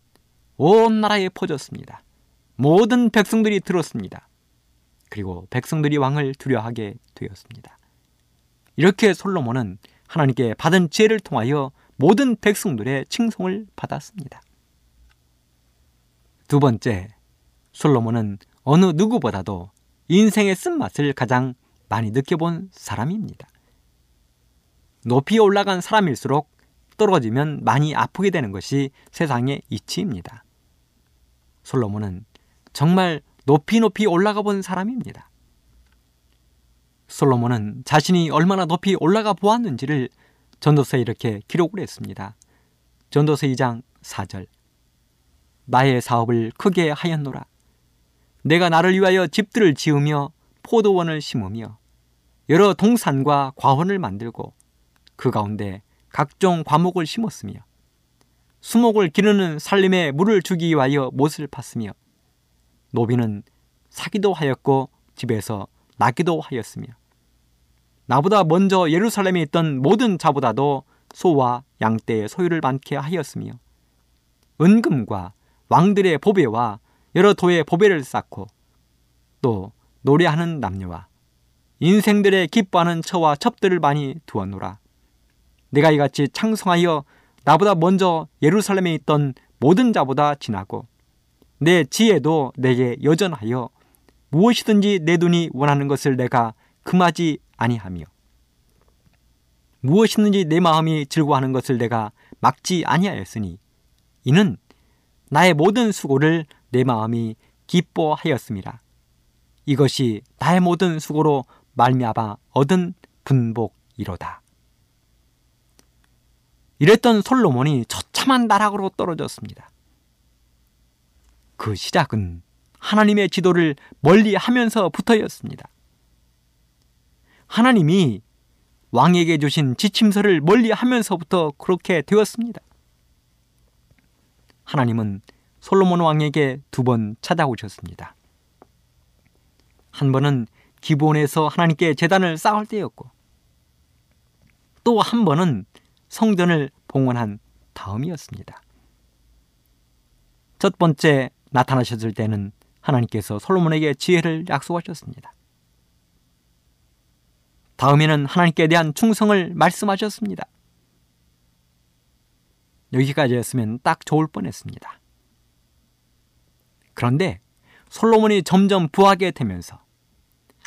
온 나라에 퍼졌습니다. 모든 백성들이 들었습니다. 그리고 백성들이 왕을 두려워하게 되었습니다. 이렇게 솔로몬은 하나님께 받은 지혜를 통하여 모든 백성들의 칭송을 받았습니다. 두 번째, 솔로몬은 어느 누구보다도 인생의 쓴맛을 가장 많이 느껴본 사람입니다. 높이 올라간 사람일수록 떨어지면 많이 아프게 되는 것이 세상의 이치입니다. 솔로몬은 정말 높이 높이 올라가 본 사람입니다. 솔로몬은 자신이 얼마나 높이 올라가 보았는지를 전도서에 이렇게 기록을 했습니다. 전도서 2장 4절 나의 사업을 크게 하였노라. 내가 나를 위하여 집들을 지으며 포도원을 심으며 여러 동산과 과원을 만들고 그 가운데 각종 과목을 심었으며 수목을 기르는 살림에 물을 주기 위하여 못을 팠으며 노비는 사기도 하였고 집에서 나기도 하였으며 나보다 먼저 예루살렘에 있던 모든 자보다도 소와 양떼의 소유를 많게 하였으며 은금과 왕들의 보배와 여러 도의 보배를 쌓고 또 노래하는 남녀와 인생들의 기뻐하는 처와 첩들을 많이 두었노라. 내가 이같이 창성하여 나보다 먼저 예루살렘에 있던 모든 자보다 지나고 내 지혜도 내게 여전하여 무엇이든지 내 눈이 원하는 것을 내가 금하지 아니하며 무엇이든지 내 마음이 즐거워하는 것을 내가 막지 아니하였으니 이는 나의 모든 수고를 내 마음이 기뻐하였습니다. 이것이 나의 모든 수고로 말미암아 얻은 분복이로다. 이랬던 솔로몬이 처참한 나락으로 떨어졌습니다. 그 시작은 하나님의 지도를 멀리 하면서 부터였습니다. 하나님이 왕에게 주신 지침서를 멀리 하면서부터 그렇게 되었습니다. 하나님은 솔로몬 왕에게 두 번 찾아오셨습니다. 한 번은 기본에서 하나님께 재단을 쌓을 때였고 또 한 번은 성전을 봉헌한 다음이었습니다. 첫 번째 나타나셨을 때는 하나님께서 솔로몬에게 지혜를 약속하셨습니다. 다음에는 하나님께 대한 충성을 말씀하셨습니다. 여기까지였으면 딱 좋을 뻔했습니다. 그런데 솔로몬이 점점 부하게 되면서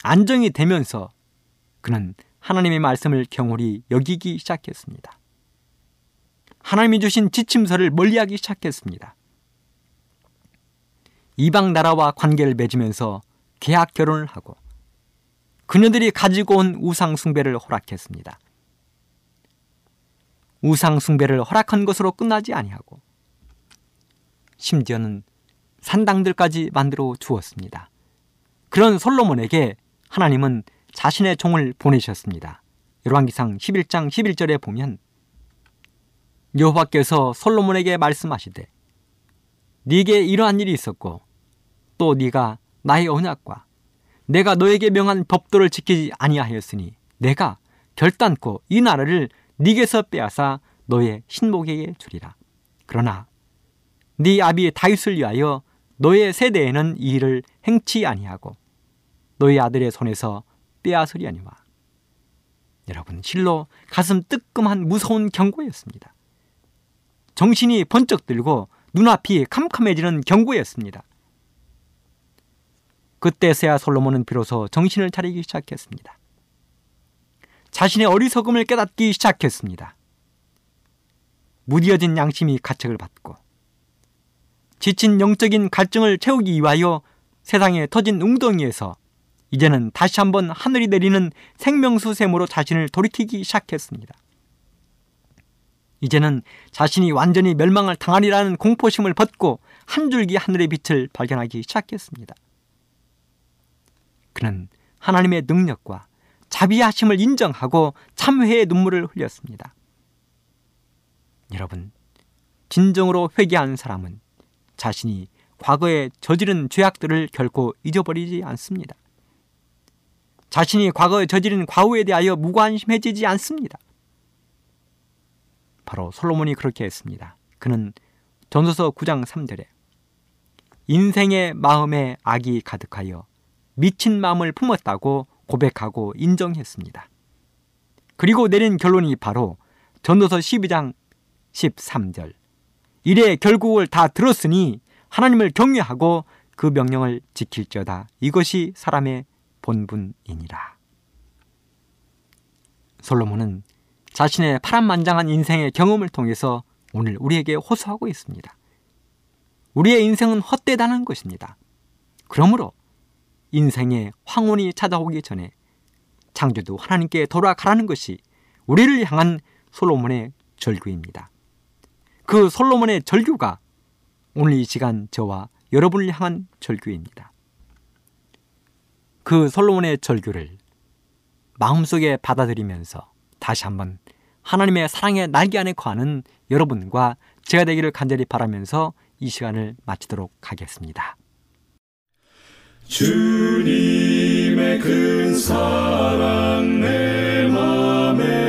안정이 되면서 그는 하나님의 말씀을 경홀히 여기기 시작했습니다. 하나님이 주신 지침서를 멀리하기 시작했습니다. 이방 나라와 관계를 맺으면서 계약 결혼을 하고 그녀들이 가지고 온 우상 숭배를 허락했습니다. 우상 숭배를 허락한 것으로 끝나지 아니하고 심지어는 산당들까지 만들어 주었습니다. 그런 솔로몬에게 하나님은 자신의 종을 보내셨습니다. 열왕기상 11장 11절에 보면 여호와께서 솔로몬에게 말씀하시되 네게 이러한 일이 있었고 또 네가 나의 언약과 내가 너에게 명한 법도를 지키지 아니하였으니 내가 결단코 이 나라를 네게서 빼앗아 너의 신복에게 주리라. 그러나 네 아비 다윗을 위하여 너의 세대에는 이 일을 행치 아니하고 너의 아들의 손에서 빼앗으려니와. 여러분 실로 가슴 뜨끔한 무서운 경고였습니다. 정신이 번쩍 들고 눈앞이 캄캄해지는 경고였습니다. 그때서야 솔로몬은 비로소 정신을 차리기 시작했습니다. 자신의 어리석음을 깨닫기 시작했습니다. 무디어진 양심이 가책을 받고 지친 영적인 갈증을 채우기 위하여 세상에 터진 웅덩이에서 이제는 다시 한번 하늘이 내리는 생명수 샘으로 자신을 돌이키기 시작했습니다. 이제는 자신이 완전히 멸망을 당하리라는 공포심을 벗고 한 줄기 하늘의 빛을 발견하기 시작했습니다. 그는 하나님의 능력과 자비하심을 인정하고 참회의 눈물을 흘렸습니다. 여러분, 진정으로 회개한 사람은 자신이 과거에 저지른 죄악들을 결코 잊어버리지 않습니다. 자신이 과거에 저지른 과오에 대하여 무관심해지지 않습니다. 바로 솔로몬이 그렇게 했습니다. 그는 전소서 9장 3절에 인생의 마음에 악이 가득하여 미친 마음을 품었다고 고백하고 인정했습니다. 그리고 내린 결론이 바로 전도서 12장 13절. 이래 결국을 다 들었으니 하나님을 경외하고 그 명령을 지킬지어다. 이것이 사람의 본분이니라. 솔로몬은 자신의 파란만장한 인생의 경험을 통해서 오늘 우리에게 호소하고 있습니다. 우리의 인생은 헛되다는 것입니다. 그러므로 인생의 황혼이 찾아오기 전에 창조도 하나님께 돌아가라는 것이 우리를 향한 솔로몬의 절규입니다. 그 솔로몬의 절규가 오늘 이 시간 저와 여러분을 향한 절규입니다. 그 솔로몬의 절규를 마음속에 받아들이면서 다시 한번 하나님의 사랑의 날개 안에 거하는 여러분과 제가 되기를 간절히 바라면서 이 시간을 마치도록 하겠습니다. 주님의 큰 사랑 내 맘에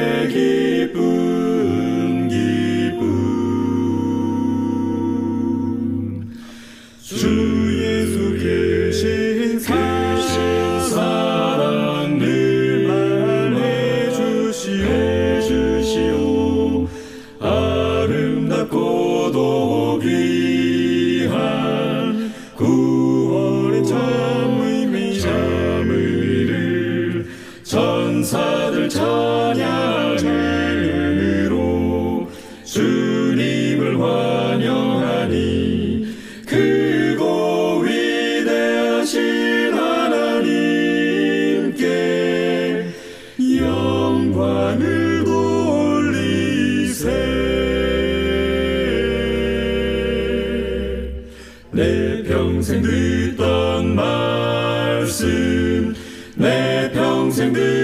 평생 듣던 말씀. 내 평생 듣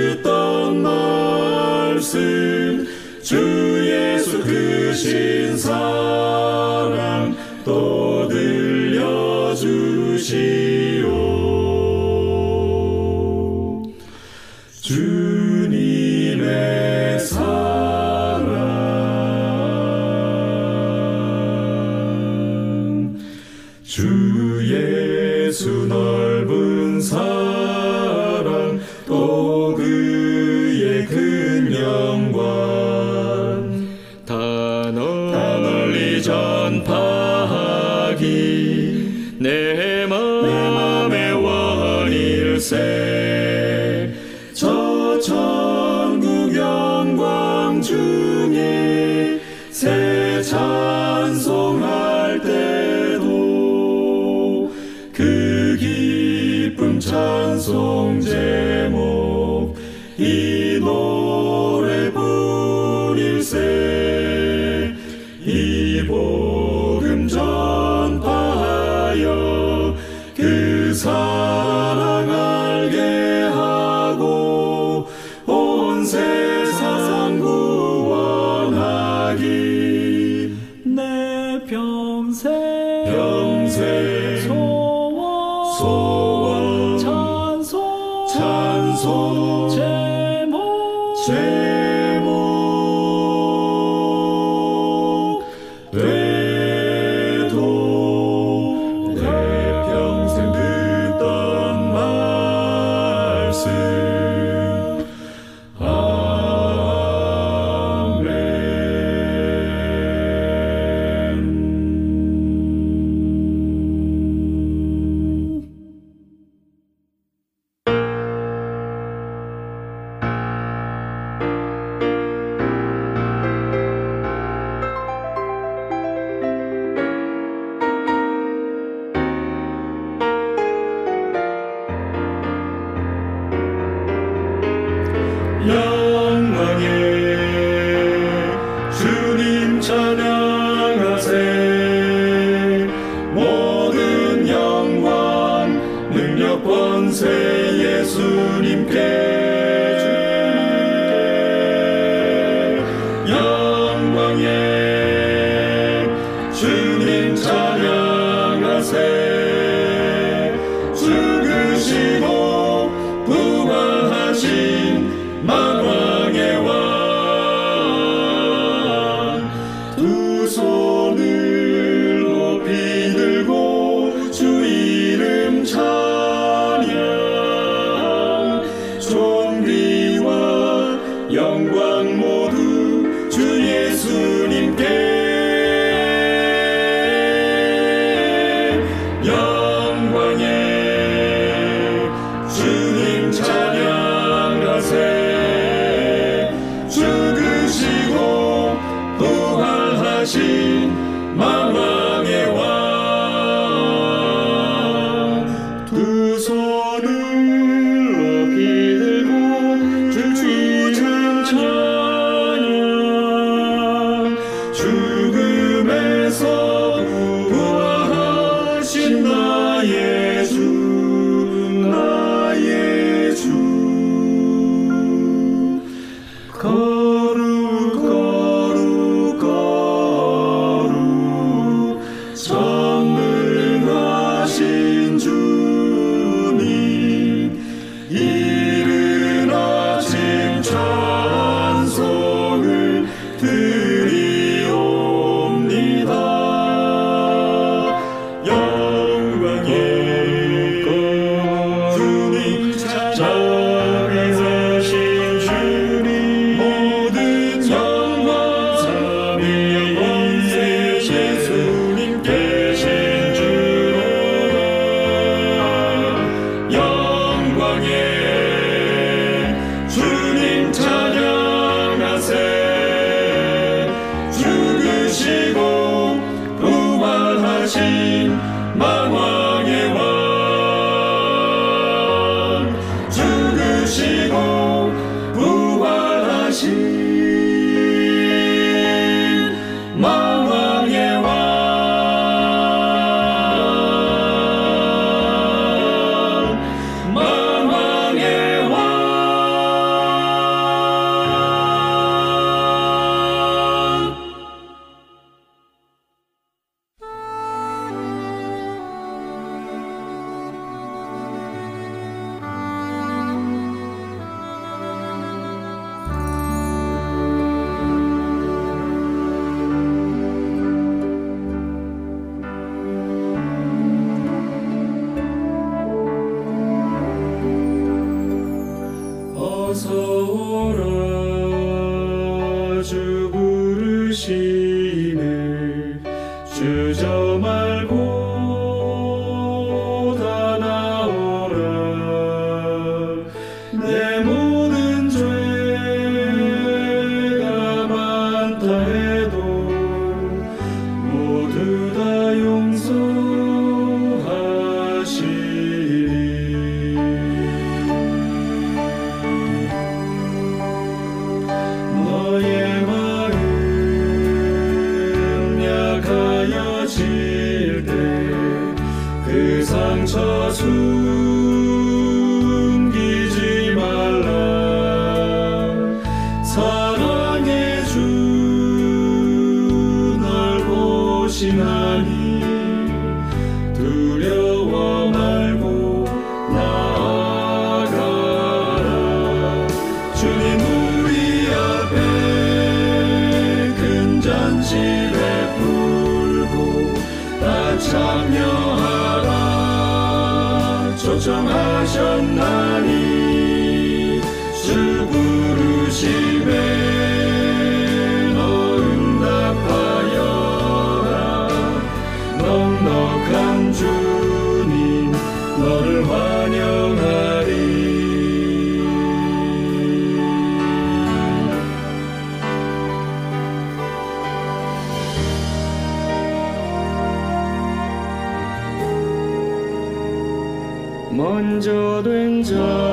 제 부 먼저 된자